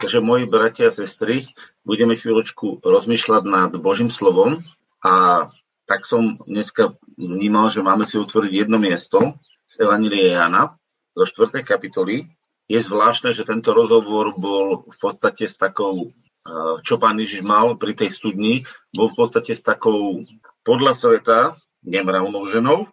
Takže moji bratia a sestry, budeme chvíľočku rozmýšľať nad Božím slovom a tak som dneska vnímal, že máme si otvoriť jedno miesto z Evanílie Jana zo 4. kapitoly. Je zvláštne, že tento rozhovor bol v podstate s takou, čo pán Ježiš mal pri tej studni, bol v podstate s takou podľa sveta nemravnou ženou,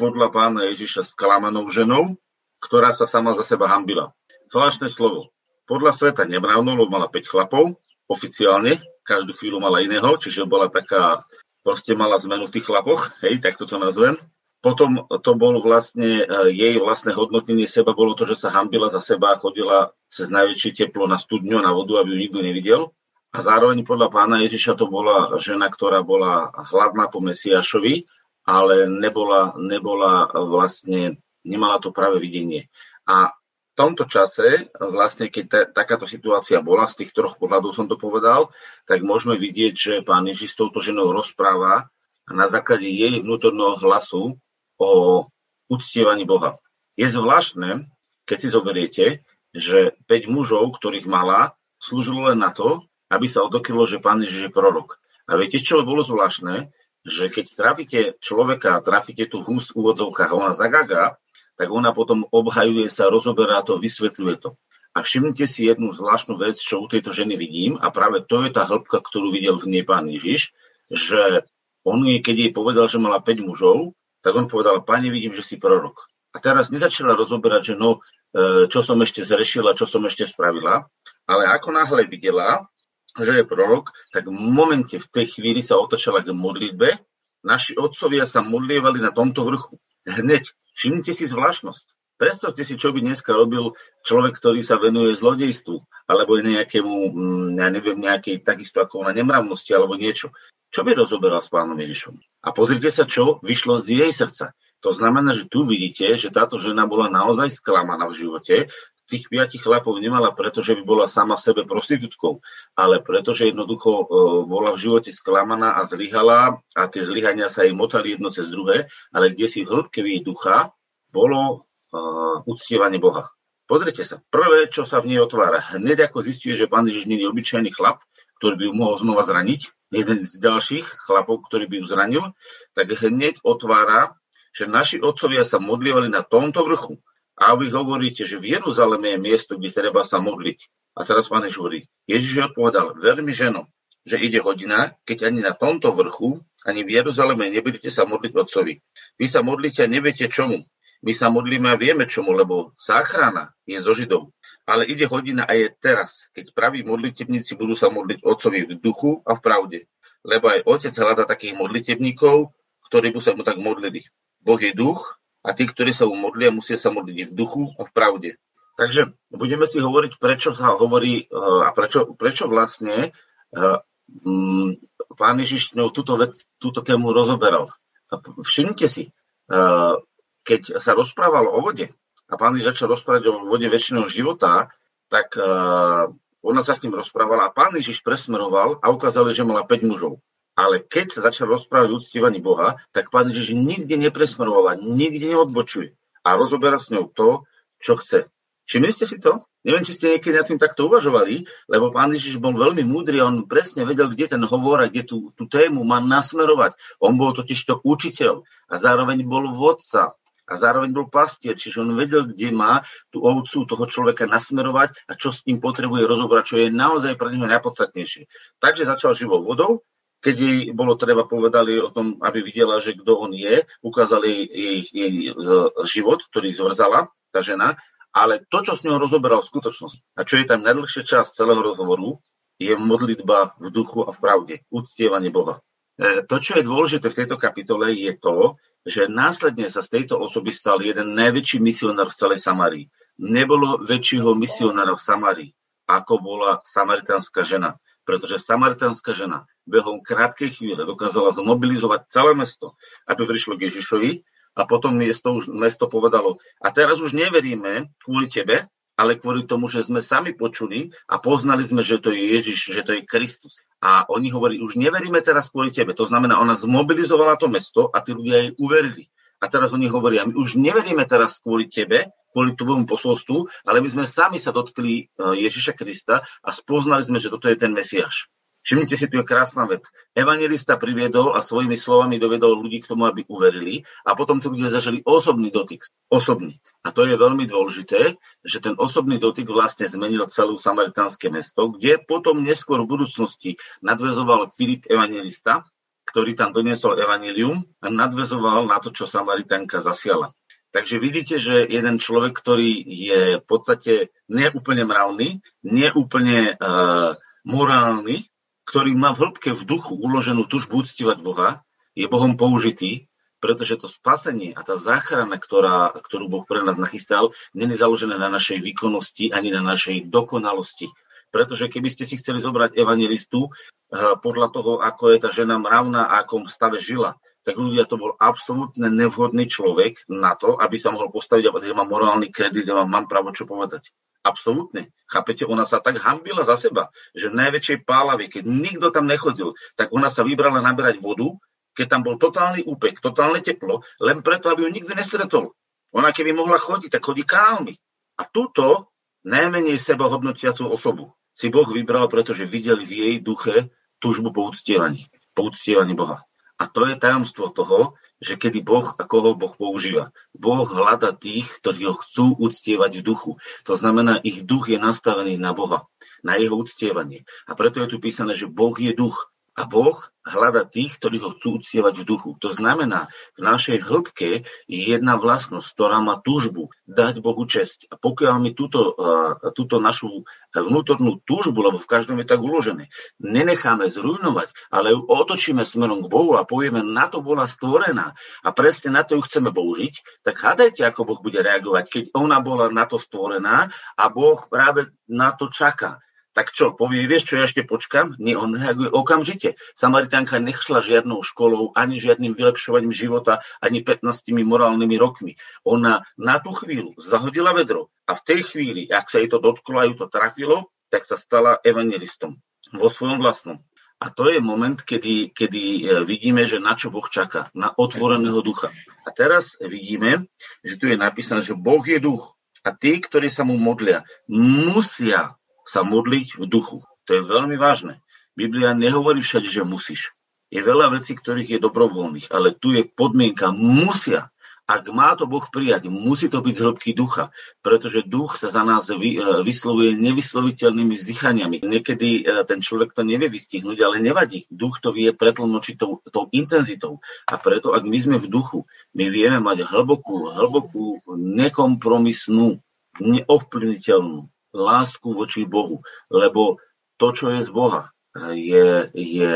podľa pána Ježiša sklamanou ženou, ktorá sa sama za seba hambila. Zvláštne slovo podľa sveta nemravnou, lebo mala 5 chlapov, oficiálne, každú chvíľu mala iného, čiže bola taká, proste mala zmenu v tých chlapoch, hej, tak to nazvem. Potom to bol vlastne e, jej vlastné hodnotenie seba, bolo to, že sa hambila za seba a chodila cez najväčšie teplo na studňu, na vodu, aby ju nikto nevidel. A zároveň podľa pána Ježiša to bola žena, ktorá bola hladná po Mesiašovi, ale nebola, nebola vlastne, nemala to práve videnie. A tomto čase, vlastne keď ta, takáto situácia bola, z tých troch pohľadov som to povedal, tak môžeme vidieť, že pán Ježiš s touto ženou rozpráva na základe jej vnútorného hlasu o uctievaní Boha. Je zvláštne, keď si zoberiete, že 5 mužov, ktorých mala, slúžilo len na to, aby sa odokrylo, že pán Ježiš je prorok. A viete, čo bolo zvláštne? Že keď trafíte človeka, trafíte tu v úvodzovkách ona zagaga, tak ona potom obhajuje sa, rozoberá to, vysvetľuje to. A všimnite si jednu zvláštnu vec, čo u tejto ženy vidím, a práve to je tá hĺbka, ktorú videl v nej pán Ježiš, že on jej, keď jej povedal, že mala 5 mužov, tak on povedal, pane, vidím, že si prorok. A teraz nezačala rozoberať, že no, e, čo som ešte zrešila, čo som ešte spravila, ale ako náhle videla, že je prorok, tak v momente, v tej chvíli sa otočila k modlitbe. Naši otcovia sa modlievali na tomto vrchu. Hneď Všimnite si zvláštnosť. Predstavte si, čo by dneska robil človek, ktorý sa venuje zlodejstvu, alebo nejakému, mm, ja neviem, nejakej takisto ako na nemravnosti, alebo niečo. Čo by rozoberal s pánom Ježišom? A pozrite sa, čo vyšlo z jej srdca. To znamená, že tu vidíte, že táto žena bola naozaj sklamaná v živote. Tých piatich chlapov nemala preto, že by bola sama sebe prostitútkou, ale preto, že jednoducho e, bola v živote sklamaná a zlyhala a tie zlyhania sa jej motali jedno cez druhé, ale kde si v hĺbke ducha bolo uh, uctievanie Boha. Pozrite sa, prvé, čo sa v nej otvára, hneď ako zistuje, že pán Ježiš nie je obyčajný chlap, ktorý by ju mohol znova zraniť, jeden z ďalších chlapov, ktorý by ju zranil, tak hneď otvára že naši otcovia sa modlievali na tomto vrchu. A vy hovoríte, že v Jeruzaleme je miesto, kde treba sa modliť. A teraz pán Ježiš hovorí, Ježiš odpovedal veľmi ženo, že ide hodina, keď ani na tomto vrchu, ani v Jeruzaleme nebudete sa modliť otcovi. Vy sa modlíte a neviete čomu. My sa modlíme a vieme čomu, lebo záchrana je zo Židov. Ale ide hodina a je teraz, keď praví modlitebníci budú sa modliť otcovi v duchu a v pravde. Lebo aj otec hľada takých modlitebníkov, ktorí by sa mu tak modlili. Boh je duch a tí, ktorí sa mu musia sa modliť v duchu a v pravde. Takže budeme si hovoriť, prečo sa hovorí eh, a prečo, prečo vlastne eh, mm, pán Ježiš túto, túto tému rozoberal. Všimnite si, eh, keď sa rozprával o vode a pán Ježiš začal rozprávať o vode väčšinou života, tak ona sa s ním rozprávala a pán Ježiš presmeroval a ukázali, že mala 5 mužov. Ale keď sa začal rozprávať o uctievaní Boha, tak pán Ježiš nikde nepresmeroval nikde neodbočuje a rozoberá s ňou to, čo chce. Všimli ste si to? Neviem, či ste niekedy nad tým takto uvažovali, lebo pán Ježiš bol veľmi múdry on presne vedel, kde ten hovor a kde tú, tú tému má nasmerovať. On bol totiž to učiteľ a zároveň bol vodca a zároveň bol pastier, čiže on vedel, kde má tú ovcu toho človeka nasmerovať a čo s ním potrebuje rozobrať, čo je naozaj pre neho najpodstatnejšie. Takže začal živou vodou keď jej bolo treba povedali o tom, aby videla, že kto on je, ukázali jej, jej, jej život, ktorý zvrzala tá žena, ale to, čo s ňou rozoberal v skutočnosti a čo je tam najdlhšia časť celého rozhovoru, je modlitba v duchu a v pravde, uctievanie Boha. E, to, čo je dôležité v tejto kapitole, je to, že následne sa z tejto osoby stal jeden najväčší misionár v celej Samárii. Nebolo väčšieho misionára v Samárii, ako bola samaritánska žena pretože samaritánska žena behom krátkej chvíle dokázala zmobilizovať celé mesto, aby prišlo k Ježišovi a potom mesto, už, mesto povedalo, a teraz už neveríme kvôli tebe, ale kvôli tomu, že sme sami počuli a poznali sme, že to je Ježiš, že to je Kristus. A oni hovorí, už neveríme teraz kvôli tebe. To znamená, ona zmobilizovala to mesto a tí ľudia jej uverili. A teraz oni hovoria, my už neveríme teraz kvôli tebe, kvôli tvojmu posolstvu, ale my sme sami sa dotkli e, Ježiša Krista a spoznali sme, že toto je ten Mesiáš. Všimnite si, tu je krásna vec. Evangelista priviedol a svojimi slovami dovedol ľudí k tomu, aby uverili a potom tu ľudia zažili osobný dotyk. Osobný. A to je veľmi dôležité, že ten osobný dotyk vlastne zmenil celú samaritánske mesto, kde potom neskôr v budúcnosti nadvezoval Filip Evangelista, ktorý tam doniesol evanilium a nadvezoval na to, čo Samaritánka zasiala. Takže vidíte, že jeden človek, ktorý je v podstate neúplne mravný, neúplne uh, morálny, ktorý má v hĺbke v duchu uloženú tužbu uctívať Boha, je Bohom použitý, pretože to spasenie a tá záchrana, ktorá, ktorú Boh pre nás nachystal, je založené na našej výkonnosti ani na našej dokonalosti. Pretože keby ste si chceli zobrať evangelistu eh, podľa toho, ako je tá žena mravná a akom stave žila, tak ľudia, to bol absolútne nevhodný človek na to, aby sa mohol postaviť a povedať, že mám morálny kredit, ja mám právo čo povedať. Absolútne. Chápete, ona sa tak hambila za seba, že najväčšej pálavie, keď nikto tam nechodil, tak ona sa vybrala naberať vodu, keď tam bol totálny úpek, totálne teplo, len preto, aby ju nikto nestretol. Ona keby mohla chodiť, tak chodí kálmi. A túto najmenej seba hodnotiacú osobu si Boh vybral, pretože videli v jej duche túžbu po uctievaní, po uctievaní Boha. A to je tajomstvo toho, že kedy Boh a koho Boh používa. Boh hľada tých, ktorí ho chcú uctievať v duchu. To znamená, ich duch je nastavený na Boha, na jeho uctievanie. A preto je tu písané, že Boh je duch. A Boh hľada tých, ktorí ho chcú uctievať v duchu. To znamená, v našej hĺbke je jedna vlastnosť, ktorá má túžbu dať Bohu česť. A pokiaľ my túto, túto našu vnútornú túžbu, lebo v každom je tak uložené, nenecháme zrujnovať, ale ju otočíme smerom k Bohu a povieme, na to bola stvorená a presne na to ju chceme použiť, tak hádajte, ako Boh bude reagovať, keď ona bola na to stvorená a Boh práve na to čaká tak čo, povie, vieš čo, ja ešte počkam? Nie, on reaguje okamžite. Samaritánka nechšla žiadnou školou, ani žiadnym vylepšovaním života, ani 15 morálnymi rokmi. Ona na tú chvíľu zahodila vedro a v tej chvíli, ak sa jej to dotklo a ju to trafilo, tak sa stala evangelistom vo svojom vlastnom. A to je moment, kedy, kedy e, vidíme, že na čo Boh čaká. Na otvoreného ducha. A teraz vidíme, že tu je napísané, že Boh je duch. A tí, ktorí sa mu modlia, musia sa modliť v duchu. To je veľmi vážne. Biblia nehovorí všade, že musíš. Je veľa vecí, ktorých je dobrovoľných, ale tu je podmienka, musia. Ak má to Boh prijať, musí to byť z hĺbky ducha, pretože duch sa za nás e, vyslovuje nevysloviteľnými vzdychaniami. Niekedy e, ten človek to nevie vystihnúť, ale nevadí. Duch to vie pretlmočiť tou, tou intenzitou. A preto, ak my sme v duchu, my vieme mať hlbokú, hlbokú, nekompromisnú, neovplyvniteľnú lásku voči Bohu, lebo to, čo je z Boha, je, je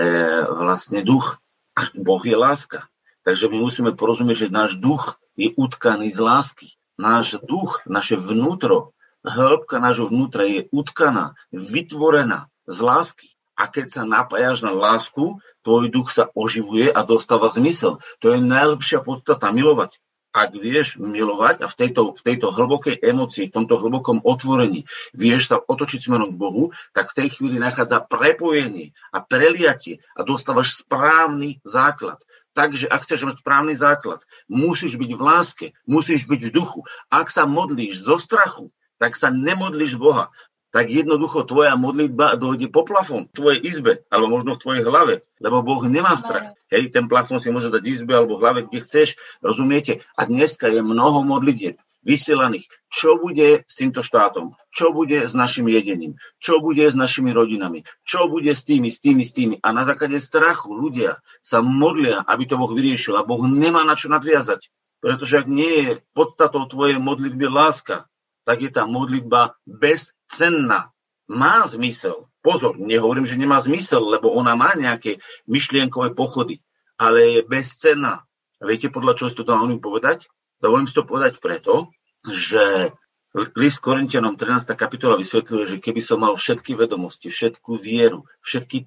vlastne duch. A Boh je láska. Takže my musíme porozumieť, že náš duch je utkaný z lásky. Náš duch, naše vnútro, hĺbka nášho vnútra je utkaná, vytvorená z lásky. A keď sa napájaš na lásku, tvoj duch sa oživuje a dostáva zmysel. To je najlepšia podstata milovať ak vieš milovať a v tejto, v tejto hlbokej emocii, v tomto hlbokom otvorení vieš sa otočiť smerom k Bohu, tak v tej chvíli nachádza prepojenie a preliatie a dostávaš správny základ. Takže ak chceš mať správny základ, musíš byť v láske, musíš byť v duchu. Ak sa modlíš zo strachu, tak sa nemodlíš Boha tak jednoducho tvoja modlitba dojde po plafón v tvojej izbe, alebo možno v tvojej hlave, lebo Boh nemá strach. Hej, ten plafón si môže dať izbe alebo hlave, kde chceš, rozumiete? A dneska je mnoho modlitieb vysielaných. Čo bude s týmto štátom? Čo bude s našim jedením? Čo bude s našimi rodinami? Čo bude s tými, s tými, s tými? A na základe strachu ľudia sa modlia, aby to Boh vyriešil. A Boh nemá na čo nadviazať. Pretože ak nie je podstatou tvojej modlitby láska, tak je tá modlitba bezcenná. Má zmysel. Pozor, nehovorím, že nemá zmysel, lebo ona má nejaké myšlienkové pochody, ale je bezcenná. Viete, podľa čoho si to mám povedať? Dovolím si to povedať preto, že List Korintianom 13. kapitola vysvetľuje, že keby som mal všetky vedomosti, všetku vieru, všetky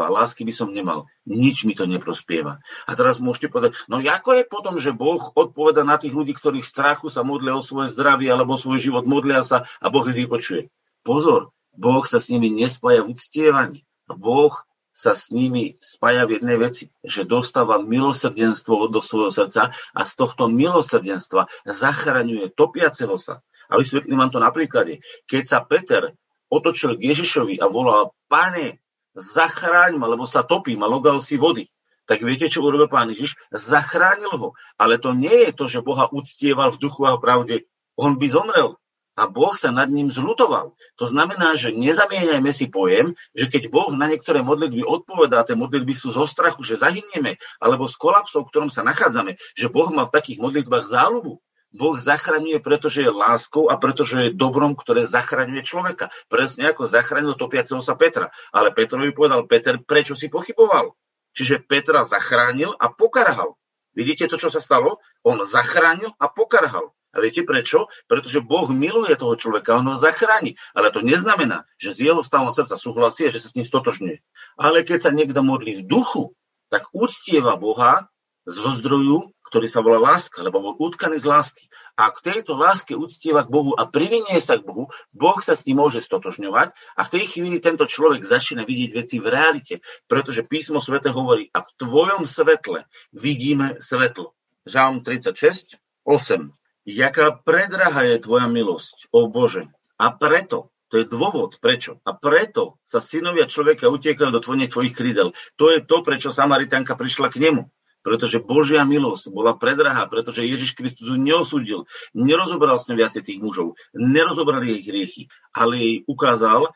a lásky by som nemal, nič mi to neprospieva. A teraz môžete povedať, no ako je potom, že Boh odpoveda na tých ľudí, ktorí v strachu sa modlia o svoje zdravie alebo o svoj život, modlia sa a Boh ich vypočuje. Pozor, Boh sa s nimi nespája v uctievaní. Boh sa s nimi spája v jednej veci, že dostáva milosrdenstvo do svojho srdca a z tohto milosrdenstva zachraňuje topiaceho sa A vysvetlím vám to na príklade. Keď sa Peter otočil k Ježišovi a volal, pane, zachráň ma, lebo sa topím a logal si vody. Tak viete, čo urobil pán Ježiš? Zachránil ho. Ale to nie je to, že Boha uctieval v duchu a v pravde. On by zomrel. A Boh sa nad ním zlutoval. To znamená, že nezamieňajme si pojem, že keď Boh na niektoré modlitby odpovedá, tie modlitby sú zo strachu, že zahynieme, alebo z kolapsov, v ktorom sa nachádzame, že Boh má v takých modlitbách záľubu. Boh zachraňuje, pretože je láskou a pretože je dobrom, ktoré zachraňuje človeka. Presne ako zachránil topiaceho sa Petra. Ale Petrovi povedal, Peter, prečo si pochyboval? Čiže Petra zachránil a pokarhal. Vidíte to, čo sa stalo? On zachránil a pokarhal. A viete prečo? Pretože Boh miluje toho človeka, on ho zachráni. Ale to neznamená, že z jeho stavom srdca súhlasí a že sa s ním stotožňuje. Ale keď sa niekto modlí v duchu, tak úctieva Boha zo zdroju, ktorý sa volá láska, lebo bol utkaný z lásky. A k tejto láske uctieva k Bohu a privinie sa k Bohu, Boh sa s ním môže stotožňovať a v tej chvíli tento človek začína vidieť veci v realite, pretože písmo svete hovorí a v tvojom svetle vidíme svetlo. Žalm 36, 8. Jaká predraha je tvoja milosť, o Bože. A preto, to je dôvod, prečo. A preto sa synovia človeka utiekajú do tvojich krídel. To je to, prečo Samaritanka prišla k nemu pretože Božia milosť bola predrahá, pretože Ježiš Kristus ju neosudil, nerozobral s ňou viacej tých mužov, nerozobral jej hriechy, ale jej ukázal,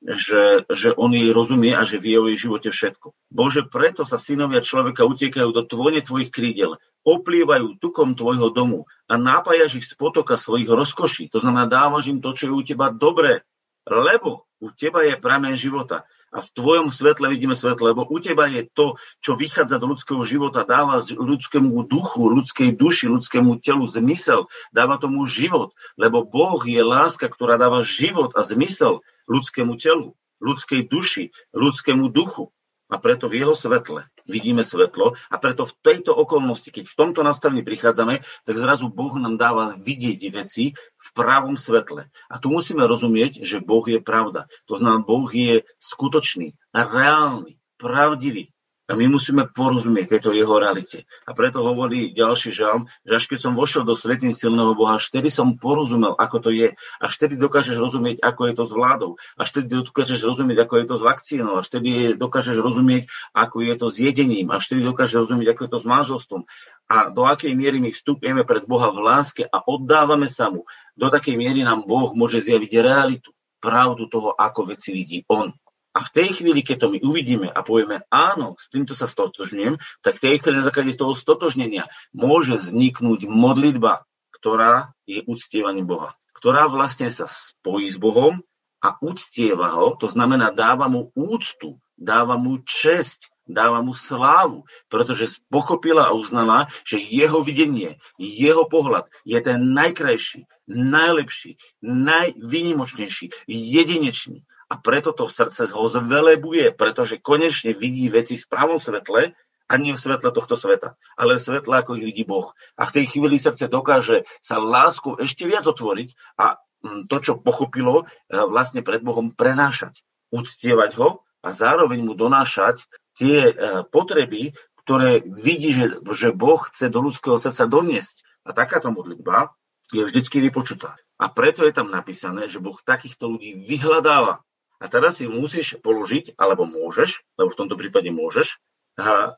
že, že on jej rozumie a že vie o jej živote všetko. Bože, preto sa synovia človeka utiekajú do tvojne tvojich krídel, oplývajú tukom tvojho domu a nápajaš ich z potoka svojich rozkoší. To znamená, dávaš im to, čo je u teba dobré, lebo u teba je pramen života a v tvojom svetle vidíme svetle, lebo u teba je to, čo vychádza do ľudského života, dáva ľudskému duchu, ľudskej duši, ľudskému telu zmysel, dáva tomu život, lebo Boh je láska, ktorá dáva život a zmysel ľudskému telu, ľudskej duši, ľudskému duchu. A preto v jeho svetle vidíme svetlo a preto v tejto okolnosti, keď v tomto nastavení prichádzame, tak zrazu Boh nám dáva vidieť veci v pravom svetle. A tu musíme rozumieť, že Boh je pravda. To znamená, Boh je skutočný, reálny, pravdivý. A my musíme porozumieť tejto jeho realite. A preto hovorí ďalší žalm, že až keď som vošiel do svetní silného Boha, až vtedy som porozumel, ako to je. Až vtedy dokážeš rozumieť, ako je to s vládou. Až vtedy dokážeš rozumieť, ako je to s vakcínou. Až vtedy dokážeš rozumieť, ako je to s jedením. Až vtedy dokážeš rozumieť, ako je to s manželstvom. A do akej miery my vstupujeme pred Boha v láske a oddávame sa mu. Do takej miery nám Boh môže zjaviť realitu, pravdu toho, ako veci vidí On. A v tej chvíli, keď to my uvidíme a povieme áno, s týmto sa stotožňujem, tak tej chvíli na základe toho stotožnenia môže vzniknúť modlitba, ktorá je uctievaním Boha. Ktorá vlastne sa spojí s Bohom a uctieva ho, to znamená dáva mu úctu, dáva mu česť, dáva mu slávu, pretože pochopila a uznala, že jeho videnie, jeho pohľad je ten najkrajší, najlepší, najvýnimočnejší, jedinečný a preto to srdce ho zvelebuje, pretože konečne vidí veci v spravom svetle a nie v svetle tohto sveta, ale v svetle, ako ich vidí Boh. A v tej chvíli srdce dokáže sa lásku ešte viac otvoriť a mm, to, čo pochopilo, e, vlastne pred Bohom prenášať. Uctievať ho a zároveň mu donášať tie e, potreby, ktoré vidí, že, že Boh chce do ľudského srdca doniesť. A takáto modlitba je vždycky vypočutá. A preto je tam napísané, že Boh takýchto ľudí vyhľadáva. A teraz si musíš položiť, alebo môžeš, lebo v tomto prípade môžeš,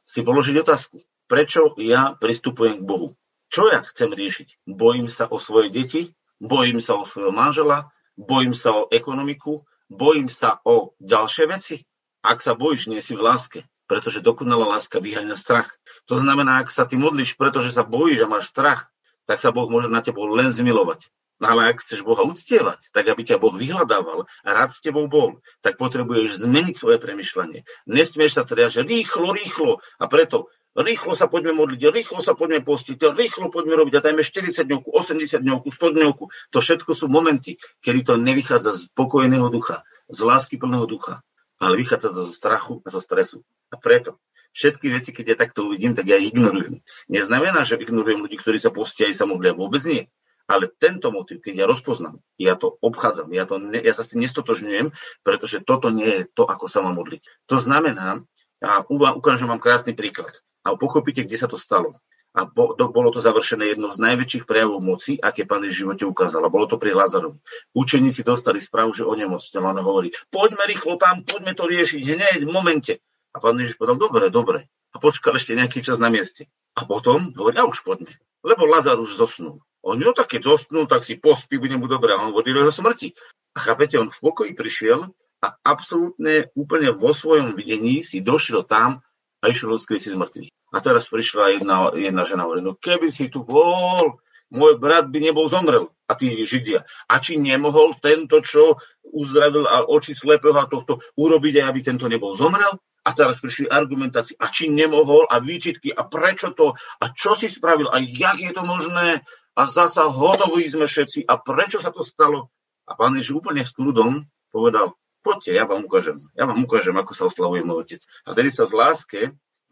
si položiť otázku. Prečo ja pristupujem k Bohu? Čo ja chcem riešiť? Bojím sa o svoje deti? Bojím sa o svojho manžela? Bojím sa o ekonomiku? Bojím sa o ďalšie veci? Ak sa bojíš, nie si v láske, pretože dokonalá láska vyháňa strach. To znamená, ak sa ty modlíš, pretože sa bojíš a máš strach, tak sa Boh môže na teba len zmilovať. No ale ak chceš Boha uctievať, tak aby ťa Boh vyhľadával a rád s tebou bol, tak potrebuješ zmeniť svoje premyšľanie. Nesmieš sa teda, že rýchlo, rýchlo a preto rýchlo sa poďme modliť, rýchlo sa poďme postiť, rýchlo poďme robiť a dajme 40 dňovku, 80 dňovku, 100 dňovku. To všetko sú momenty, kedy to nevychádza z pokojného ducha, z lásky plného ducha, ale vychádza zo strachu a zo stresu. A preto všetky veci, keď ja takto uvidím, tak ja ignorujem. Neznamená, že ignorujem ľudí, ktorí sa postia aj sa modlia. Vôbec nie. Ale tento motiv, keď ja rozpoznám, ja to obchádzam, ja, to ne, ja sa s tým nestotožňujem, pretože toto nie je to, ako sa mám modliť. To znamená, a ukážem vám krásny príklad a pochopíte, kde sa to stalo. a bolo to završené jednou z najväčších prejavov moci, aké pán v živote ukázal. Bolo to pri Lazarovi. Učeníci dostali správu, že o nemocne. On hovorí, poďme rýchlo tam, poďme to riešiť hneď, v momente. A pán Ježiš povedal, dobre, dobre. A počkal ešte nejaký čas na mieste. A potom hovorí, a už poďme. Lebo Lazar už zosnul. On, no tak keď zosnul, tak si pospí, bude mu dobré. A on o jeho smrti. A chápete, on v pokoji prišiel a absolútne úplne vo svojom videní si došiel tam a išiel od si z mŕtvych. A teraz prišla jedna, jedna žena, hovorí, no keby si tu bol, môj brat by nebol zomrel. A tí Židia. A či nemohol tento, čo uzdravil a oči slepého a tohto urobiť aj, aby tento nebol zomrel? A teraz prišli argumentácie. A či nemohol a výčitky a prečo to a čo si spravil a jak je to možné a zasa hotoví sme všetci a prečo sa to stalo? A pán Ježiš úplne s kľudom povedal, poďte, ja vám ukážem. Ja vám ukážem, ako sa oslavuje môj otec. A vtedy sa v láske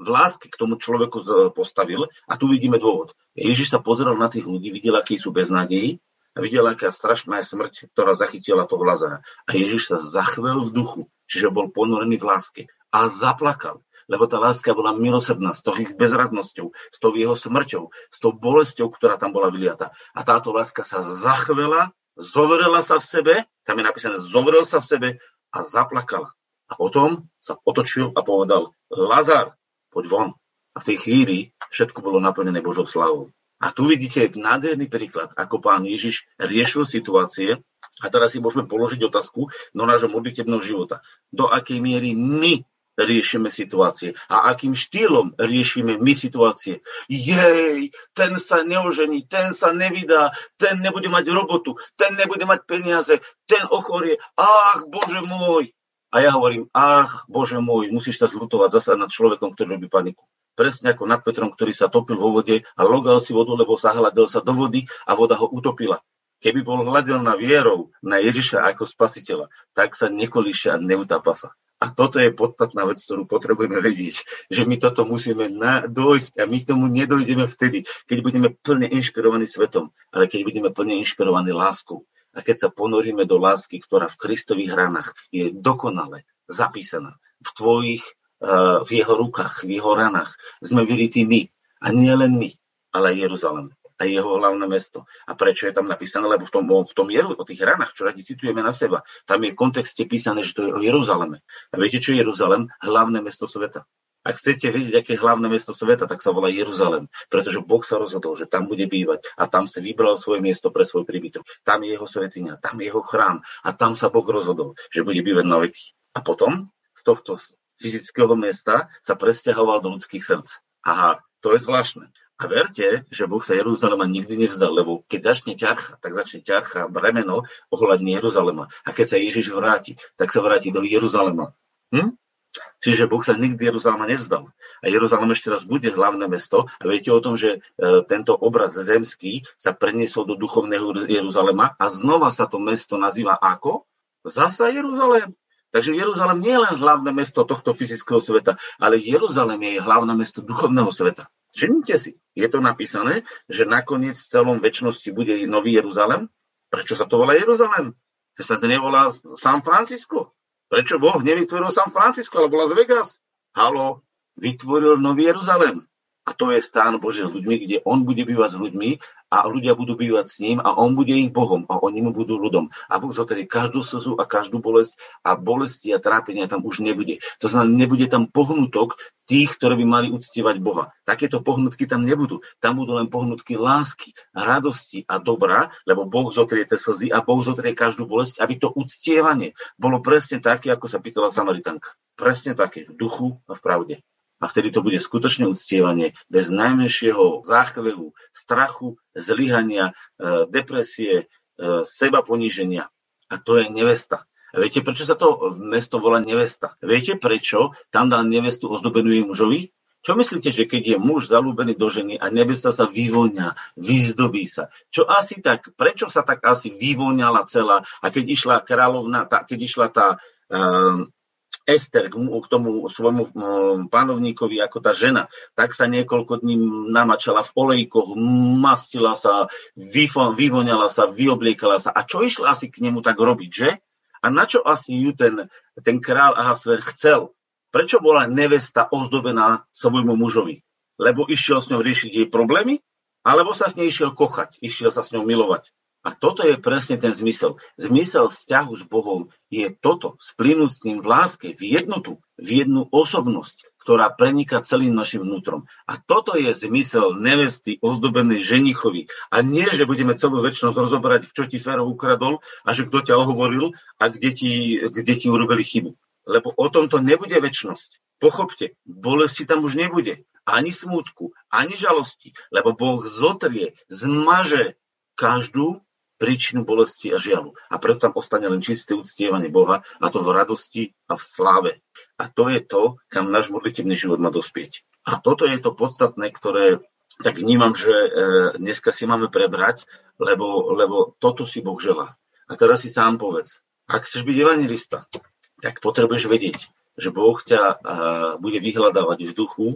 v láske k tomu človeku postavil a tu vidíme dôvod. Ježiš sa pozeral na tých ľudí, videl, akí sú bez nádejí a videl, aká strašná je smrť, ktorá zachytila toho Lazara. A Ježiš sa zachvel v duchu, čiže bol ponorený v láske a zaplakal lebo tá láska bola milosrdná s tou ich bezradnosťou, s tou jeho smrťou, s tou bolesťou, ktorá tam bola vyliata. A táto láska sa zachvela, zovrela sa v sebe, tam je napísané, zovrel sa v sebe a zaplakala. A potom sa otočil a povedal, Lazar, poď von. A v tej chvíli všetko bolo naplnené Božou slavou. A tu vidíte nádherný príklad, ako pán Ježiš riešil situácie. A teraz si môžeme položiť otázku do nášho modlitebného života. Do akej miery my riešime situácie a akým štýlom riešime my situácie. Jej, ten sa neožení, ten sa nevydá, ten nebude mať robotu, ten nebude mať peniaze, ten ochorie. Ach, Bože môj, a ja hovorím, ach, Bože môj, musíš sa zlutovať zase nad človekom, ktorý robí paniku. Presne ako nad Petrom, ktorý sa topil vo vode a logal si vodu, lebo sa hľadel sa do vody a voda ho utopila. Keby bol hľadel na vierou, na Ježiša ako spasiteľa, tak sa nekolíša a neutápa sa. A toto je podstatná vec, ktorú potrebujeme vedieť, že my toto musíme na, dojsť a my k tomu nedojdeme vtedy, keď budeme plne inšpirovaní svetom, ale keď budeme plne inšpirovaní láskou. A keď sa ponoríme do lásky, ktorá v Kristových ranách je dokonale zapísaná v tvojich, eh, v jeho rukách, v jeho ranách, sme vyrití my. A nie len my, ale aj Jeruzalem a jeho hlavné mesto. A prečo je tam napísané? Lebo v tom, v tom Jeru, o tých ranách, čo radi citujeme na seba, tam je v kontexte písané, že to je o Jeruzaleme. A viete, čo je Jeruzalem? Hlavné mesto sveta. Ak chcete vedieť, aké je hlavné mesto sveta, tak sa volá Jeruzalem, pretože Boh sa rozhodol, že tam bude bývať a tam sa vybral svoje miesto pre svoj príbytok. Tam je jeho svetiňa, tam je jeho chrám a tam sa Boh rozhodol, že bude bývať na veky. A potom z tohto fyzického mesta sa presťahoval do ľudských srdc. Aha, to je zvláštne. A verte, že Boh sa Jeruzalema nikdy nevzdal, lebo keď začne ťarcha, tak začne ťarcha bremeno ohľadne Jeruzalema. A keď sa Ježiš vráti, tak sa vráti do Jeruzalema. Hm? Čiže Boh sa nikdy Jeruzalema nevzdal. A Jeruzalem ešte raz bude hlavné mesto. A viete o tom, že e, tento obraz zemský sa preniesol do duchovného Jeruzalema a znova sa to mesto nazýva ako? Zasa Jeruzalém. Takže Jeruzalem nie je len hlavné mesto tohto fyzického sveta, ale Jeruzalem je hlavné mesto duchovného sveta. Všimnite si, je to napísané, že nakoniec v celom väčšnosti bude nový Jeruzalem. Prečo sa to volá Jeruzalem? Že sa to nevolá San Francisco? Prečo Boh nevytvoril San Francisco alebo Las Vegas? Halo, vytvoril Nový Jeruzalem. A to je stán Boží s ľuďmi, kde on bude bývať s ľuďmi a ľudia budú bývať s ním a on bude ich Bohom a oni mu budú ľudom. A Boh zotrie každú slzu a každú bolesť a bolesti a trápenia tam už nebude. To znamená, nebude tam pohnutok tých, ktorí by mali uctievať Boha. Takéto pohnutky tam nebudú. Tam budú len pohnutky lásky, radosti a dobra, lebo Boh zotrie tie slzy a Boh zotrie každú bolesť, aby to uctievanie bolo presne také, ako sa pýtala Samaritanka. Presne také, v duchu a v pravde a vtedy to bude skutočné uctievanie bez najmenšieho záchvevu, strachu, zlyhania, e, depresie, e, seba poníženia. A to je nevesta. A viete, prečo sa to mesto volá nevesta? Viete, prečo tam dá nevestu ozdobenú mužovi? Čo myslíte, že keď je muž zalúbený do ženy a nevesta sa vyvoňa, vyzdobí sa? Čo asi tak, prečo sa tak asi vyvoňala celá? A keď išla kráľovna, tá, keď išla tá Ester k, tomu svojmu pánovníkovi ako tá žena, tak sa niekoľko dní namačala v olejkoch, mastila sa, vyvoňala sa, vyobliekala sa. A čo išla asi k nemu tak robiť, že? A na čo asi ju ten, ten král Ahasver chcel? Prečo bola nevesta ozdobená svojmu mužovi? lebo išiel s ňou riešiť jej problémy, alebo sa s nej išiel kochať, išiel sa s ňou milovať. A toto je presne ten zmysel. Zmysel vzťahu s Bohom je toto, splynúť s ním v láske, v jednotu, v jednu osobnosť, ktorá preniká celým našim vnútrom. A toto je zmysel nevesty ozdobenej ženichovi. A nie, že budeme celú väčšnosť rozoberať, čo ti Fero ukradol a že kto ťa ohovoril a kde ti, kde ti urobili chybu. Lebo o tomto nebude väčšnosť. Pochopte, bolesti tam už nebude. Ani smútku, ani žalosti. Lebo Boh zotrie, zmaže každú príčinu bolesti a žialu. A preto tam ostane len čisté uctievanie Boha, a to v radosti a v sláve. A to je to, kam náš modlitebný život má dospieť. A toto je to podstatné, ktoré tak vnímam, že e, dneska si máme prebrať, lebo, lebo toto si Boh želá. A teraz si sám povedz, ak chceš byť evangelista, tak potrebuješ vedieť, že Boh ťa e, bude vyhľadávať v duchu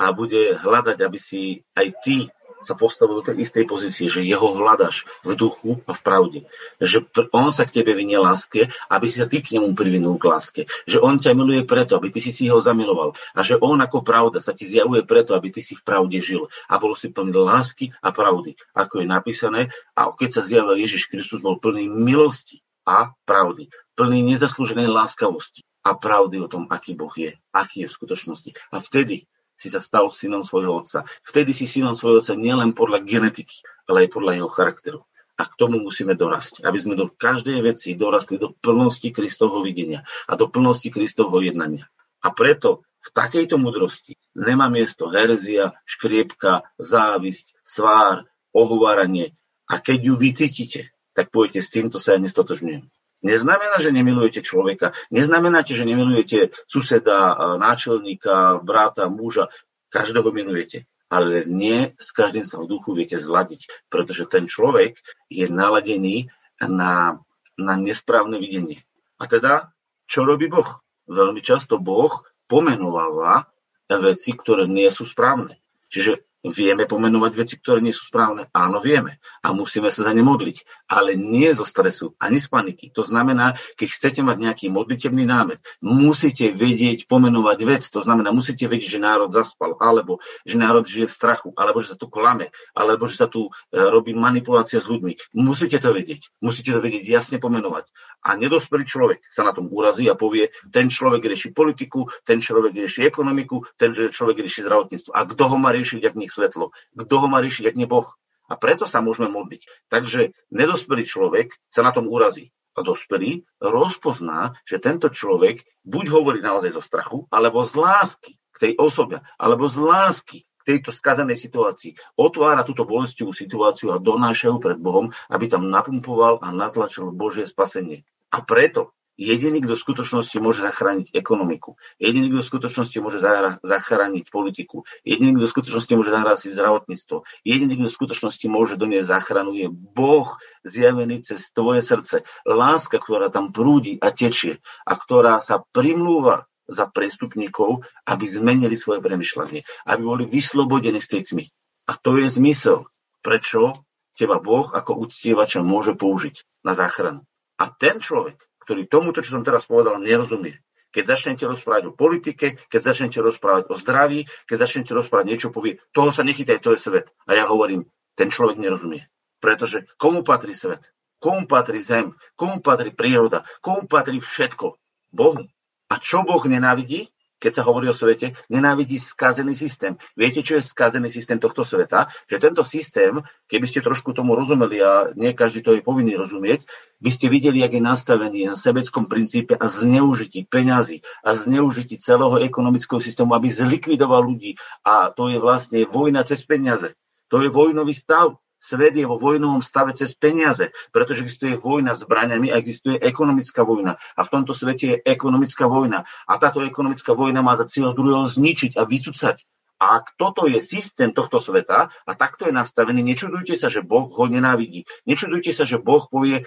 a bude hľadať, aby si aj ty sa postavil do tej istej pozície, že jeho hľadaš v duchu a v pravde. Že on sa k tebe vynie láske, aby si sa ty k nemu privinul k láske. Že on ťa miluje preto, aby ty si si ho zamiloval. A že on ako pravda sa ti zjavuje preto, aby ty si v pravde žil. A bol si plný lásky a pravdy. Ako je napísané, a keď sa zjavil Ježiš Kristus, bol plný milosti a pravdy. Plný nezaslúženej láskavosti a pravdy o tom, aký Boh je, aký je v skutočnosti. A vtedy si sa stal synom svojho otca. Vtedy si synom svojho otca nielen podľa genetiky, ale aj podľa jeho charakteru. A k tomu musíme dorasť, aby sme do každej veci dorastli do plnosti Kristovho videnia a do plnosti Kristovho jednania. A preto v takejto mudrosti nemá miesto herzia, škriepka, závisť, svár, ohováranie. A keď ju vycítite, tak poviete, s týmto sa ja nestotožňujem. Neznamená, že nemilujete človeka, neznamenáte, že nemilujete suseda, náčelníka, brata, muža. Každého milujete, ale nie s každým sa v duchu viete zladiť, pretože ten človek je naladený na, na nesprávne videnie. A teda, čo robí Boh? Veľmi často Boh pomenováva veci, ktoré nie sú správne. Čiže Vieme pomenovať veci, ktoré nie sú správne? Áno, vieme. A musíme sa za ne modliť. Ale nie zo stresu, ani z paniky. To znamená, keď chcete mať nejaký modlitebný námet, musíte vedieť pomenovať vec. To znamená, musíte vedieť, že národ zaspal, alebo že národ žije v strachu, alebo že sa tu klame, alebo že sa tu e, robí manipulácia s ľuďmi. Musíte to vedieť. Musíte to vedieť jasne pomenovať. A nedospelý človek sa na tom urazí a povie, ten človek rieši politiku, ten človek rieši ekonomiku, ten človek rieši zdravotníctvo. A kto ho má riešiť, ak svetlo. Kto ho má riešiť, ak nie Boh? A preto sa môžeme modliť. Takže nedospelý človek sa na tom urazí. A dospelý rozpozná, že tento človek buď hovorí naozaj zo strachu, alebo z lásky k tej osobe, alebo z lásky k tejto skazenej situácii. Otvára túto bolestivú situáciu a donáša ju pred Bohom, aby tam napumpoval a natlačil Božie spasenie. A preto Jediný, kto v skutočnosti môže zachrániť ekonomiku, jediný, kto v skutočnosti môže zachrániť politiku, jediný, kto v skutočnosti môže zachrániť zdravotníctvo, jediný, kto v skutočnosti môže doniesť záchranu, je Boh zjavený cez tvoje srdce. Láska, ktorá tam prúdi a tečie a ktorá sa primlúva za prestupníkov, aby zmenili svoje premyšľanie, aby boli vyslobodení z tej tmy. A to je zmysel, prečo teba Boh ako uctievača môže použiť na záchranu. A ten človek, ktorý tomuto, čo som teraz povedal, nerozumie. Keď začnete rozprávať o politike, keď začnete rozprávať o zdraví, keď začnete rozprávať niečo, povie, toho sa nechytaj, to je svet. A ja hovorím, ten človek nerozumie. Pretože komu patrí svet? Komu patrí zem? Komu patrí príroda? Komu patrí všetko? Bohu. A čo Boh nenávidí? Keď sa hovorí o svete, nenávidí skazený systém. Viete, čo je skazený systém tohto sveta? Že tento systém, keby ste trošku tomu rozumeli a nie každý to je povinný rozumieť, by ste videli, jak je nastavený na sebeckom princípe a zneužití peňazí a zneužití celého ekonomického systému, aby zlikvidoval ľudí. A to je vlastne vojna cez peniaze. To je vojnový stav. Svet je vo vojnovom stave cez peniaze, pretože existuje vojna s zbraniami a existuje ekonomická vojna. A v tomto svete je ekonomická vojna. A táto ekonomická vojna má za cieľ druhého zničiť a vycúcať. A ak toto je systém tohto sveta a takto je nastavený, nečudujte sa, že Boh ho nenávidí. Nečudujte sa, že Boh povie,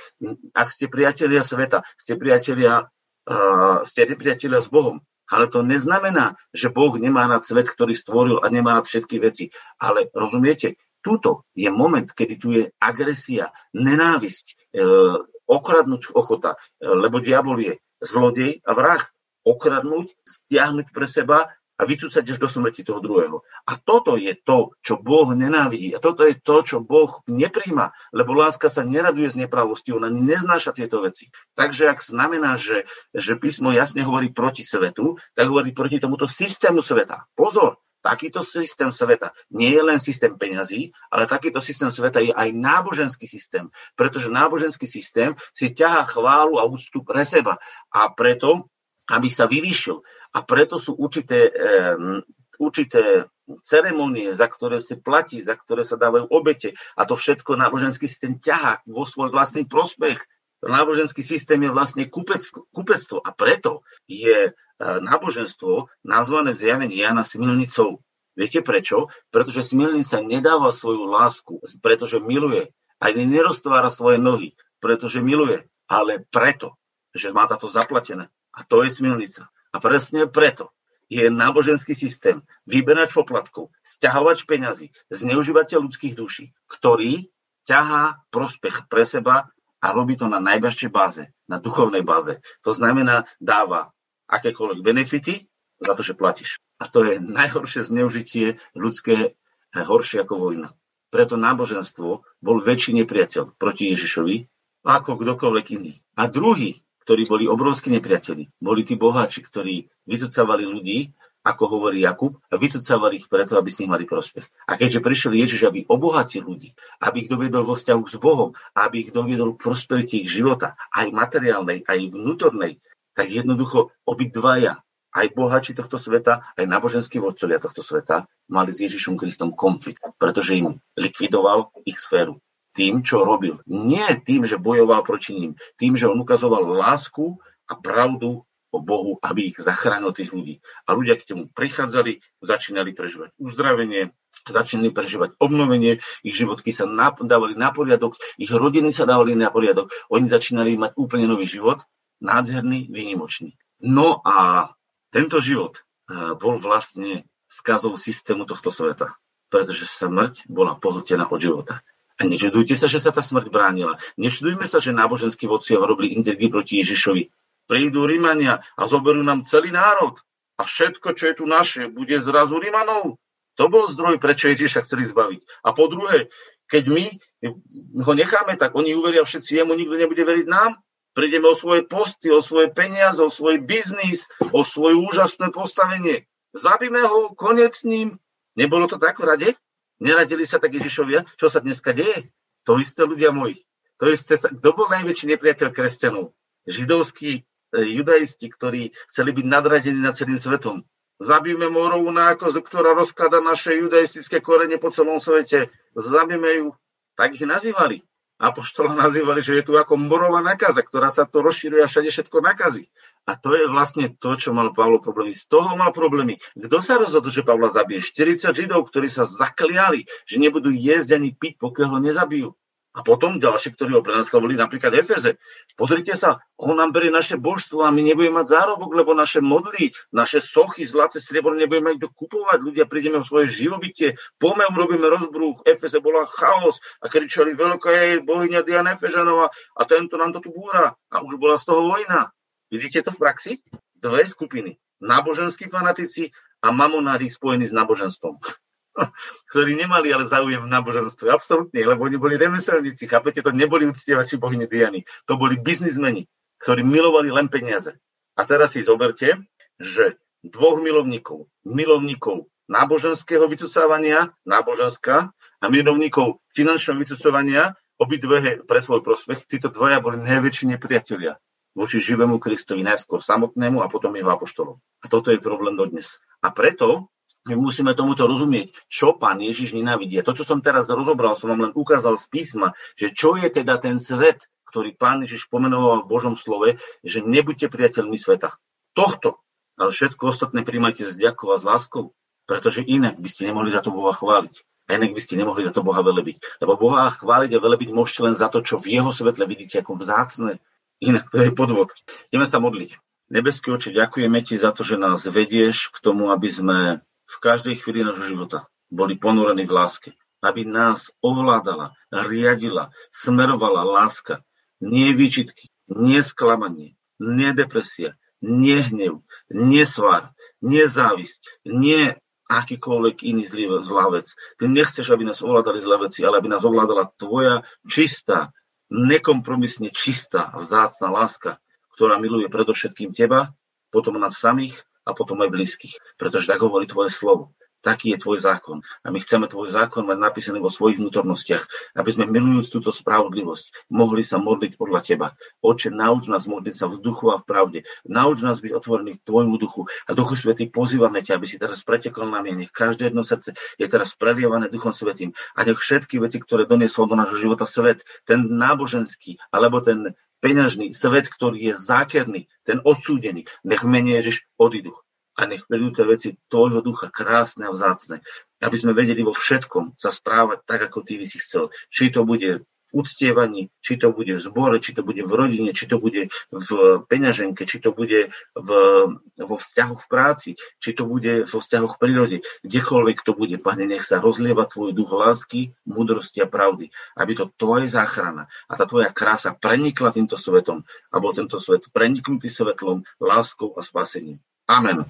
ak ste priatelia sveta, ste priatelia, uh, ste nepriatelia s Bohom. Ale to neznamená, že Boh nemá rád svet, ktorý stvoril a nemá rád všetky veci. Ale rozumiete, Tuto je moment, kedy tu je agresia, nenávisť, e, okradnúť ochota, e, lebo diabol je zlodej a vrah. Okradnúť, stiahnuť pre seba a vycúcať až do smrti toho druhého. A toto je to, čo Boh nenávidí. A toto je to, čo Boh nepríjma, lebo láska sa neraduje z nepravosti, ona neznáša tieto veci. Takže ak znamená, že, že písmo jasne hovorí proti svetu, tak hovorí proti tomuto systému sveta. Pozor, takýto systém sveta nie je len systém peňazí, ale takýto systém sveta je aj náboženský systém, pretože náboženský systém si ťahá chválu a úctu pre seba a preto, aby sa vyvýšil. A preto sú určité, um, určité ceremonie, za ktoré si platí, za ktoré sa dávajú obete a to všetko náboženský systém ťahá vo svoj vlastný prospech. Náboženský systém je vlastne kupectvo a preto je náboženstvo nazvané v zjavení Jana smilnicou. Viete prečo? Pretože smilnica nedáva svoju lásku, pretože miluje. Ani neroztvára svoje nohy, pretože miluje. Ale preto, že má táto zaplatené. A to je smilnica. A presne preto je náboženský systém vyberať poplatkov, stiahovať peňazí, zneužívateľ ľudských duší, ktorý ťahá prospech pre seba a robí to na najbežšej báze, na duchovnej báze. To znamená, dáva akékoľvek benefity za to, že platíš. A to je najhoršie zneužitie ľudské, horšie ako vojna. Preto náboženstvo bol väčší nepriateľ proti Ježišovi ako kdokoľvek iný. A druhý, ktorí boli obrovskí nepriateli, boli tí boháči, ktorí vytucávali ľudí, ako hovorí Jakub, a ich preto, aby s nich mali prospech. A keďže prišiel Ježiš, aby obohatil ľudí, aby ich doviedol vo vzťahu s Bohom, aby ich doviedol k prosperite ich života, aj materiálnej, aj vnútornej, tak jednoducho obidvaja, aj bohači tohto sveta, aj náboženskí vodcovia tohto sveta, mali s Ježišom Kristom konflikt, pretože im likvidoval ich sféru. Tým, čo robil. Nie tým, že bojoval proti ním. Tým, že on ukazoval lásku a pravdu o Bohu, aby ich zachránil tých ľudí. A ľudia k tomu prichádzali, začínali prežívať uzdravenie, začínali prežívať obnovenie, ich životky sa dávali na poriadok, ich rodiny sa dávali na poriadok, oni začínali mať úplne nový život nádherný, výnimočný. No a tento život eh, bol vlastne skazou systému tohto sveta, pretože smrť bola pohltená od života. A nečudujte sa, že sa tá smrť bránila. Nečudujme sa, že náboženskí vodcovia robili intrigy proti Ježišovi. Prídu Rímania a zoberú nám celý národ. A všetko, čo je tu naše, bude zrazu Rímanov. To bol zdroj, prečo Ježiša chceli zbaviť. A po druhé, keď my ho necháme, tak oni uveria všetci jemu, nikto nebude veriť nám. Prídeme o svoje posty, o svoje peniaze, o svoj biznis, o svoje úžasné postavenie. Zabíme ho, konec s ním. Nebolo to tak v rade? Neradili sa tak Ježišovia? Čo sa dneska deje? To isté ľudia moji. To isté sa... Kto bol najväčší nepriateľ kresťanov? Židovskí e, judaisti, ktorí chceli byť nadradení nad celým svetom. Zabíme morovú nákozu, ktorá rozklada naše judaistické korene po celom svete. Zabíme ju. Tak ich nazývali apoštola nazývali, že je tu ako morová nakaza, ktorá sa to rozšíruje a všade všetko nakazí. A to je vlastne to, čo mal Pavlo problémy. Z toho mal problémy. Kto sa rozhodol, že Pavla zabije? 40 židov, ktorí sa zakliali, že nebudú jesť ani piť, pokiaľ ho nezabijú. A potom ďalší, ktorí ho prenasledovali, napríklad Efeze. Pozrite sa, on nám berie naše božstvo a my nebudeme mať zárobok, lebo naše modly, naše sochy, zlaté, striebro nebudeme mať kto kupovať. Ľudia prídeme o svoje živobytie, pome urobíme rozbruch. Efeze bola chaos a kričali, veľká je bohyňa Diana Efežanova a tento nám to tu búra. A už bola z toho vojna. Vidíte to v praxi? Dve skupiny. Náboženskí fanatici a mamonári spojení s náboženstvom. ktorí nemali ale záujem v náboženstve. Absolútne, lebo oni boli remeselníci, chápete, to neboli uctievači bohyne Diany. To boli biznismeni, ktorí milovali len peniaze. A teraz si zoberte, že dvoch milovníkov, milovníkov náboženského vycúcávania, náboženská, a milovníkov finančného vycúcovania, obidve pre svoj prospech, títo dvaja boli najväčší nepriatelia voči živému Kristovi, najskôr samotnému a potom jeho apoštolom. A toto je problém dodnes. A preto my musíme tomuto rozumieť, čo pán Ježiš nenávidí. A to, čo som teraz rozobral, som vám len ukázal z písma, že čo je teda ten svet, ktorý pán Ježiš pomenoval v Božom slove, že nebuďte priateľmi sveta. Tohto, ale všetko ostatné príjmajte s ďakou a s láskou, pretože inak by ste nemohli za to Boha chváliť. A inak by ste nemohli za to Boha velebiť. Lebo Boha chváliť a velebiť môžete len za to, čo v jeho svetle vidíte ako vzácne. Inak to je podvod. Ideme sa modliť. Nebeský oče, ďakujeme ti za to, že nás vedieš k tomu, aby sme v každej chvíli nášho života boli ponorení v láske. Aby nás ovládala, riadila, smerovala láska. Nie výčitky, nie sklamanie, nie depresia, nie hnev, nie svar, nie závisť, nie akýkoľvek iný zlý, zlá vec. Ty nechceš, aby nás ovládali zlé veci, ale aby nás ovládala tvoja čistá, nekompromisne čistá vzácna láska, ktorá miluje predovšetkým teba, potom nás samých a potom aj blízkych. Pretože tak hovorí tvoje slovo. Taký je tvoj zákon. A my chceme tvoj zákon mať napísaný vo svojich vnútornostiach, aby sme milujúc túto spravodlivosť mohli sa modliť podľa teba. Oče, nauč nás modliť sa v duchu a v pravde. Nauč nás byť otvorený v tvojmu duchu. A duchu svetý pozývame ťa, aby si teraz pretekol na mňa. Nech každé jedno srdce je teraz prelievané duchom svetým. A nech všetky veci, ktoré doniesol do nášho života svet, ten náboženský alebo ten peňažný svet, ktorý je zákerný, ten odsúdený, nech menej Ježiš odídu a nech prídu tie veci tvojho ducha krásne a vzácne. Aby sme vedeli vo všetkom sa správať tak, ako ty by si chcel. Či to bude uctievaní, či to bude v zbore, či to bude v rodine, či to bude v peňaženke, či to bude v, vo vzťahoch v práci, či to bude vo vzťahoch v prírode. Kdekoľvek to bude, Pane, nech sa rozlieva tvoj duch lásky, múdrosti a pravdy. Aby to tvoje záchrana a tá tvoja krása prenikla týmto svetom a bol tento svet preniknutý svetlom, láskou a spasením. Amen.